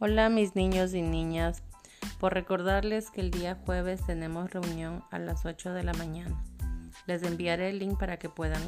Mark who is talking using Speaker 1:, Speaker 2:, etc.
Speaker 1: Hola mis niños y niñas, por recordarles que el día jueves tenemos reunión a las 8 de la mañana. Les enviaré el link para que puedan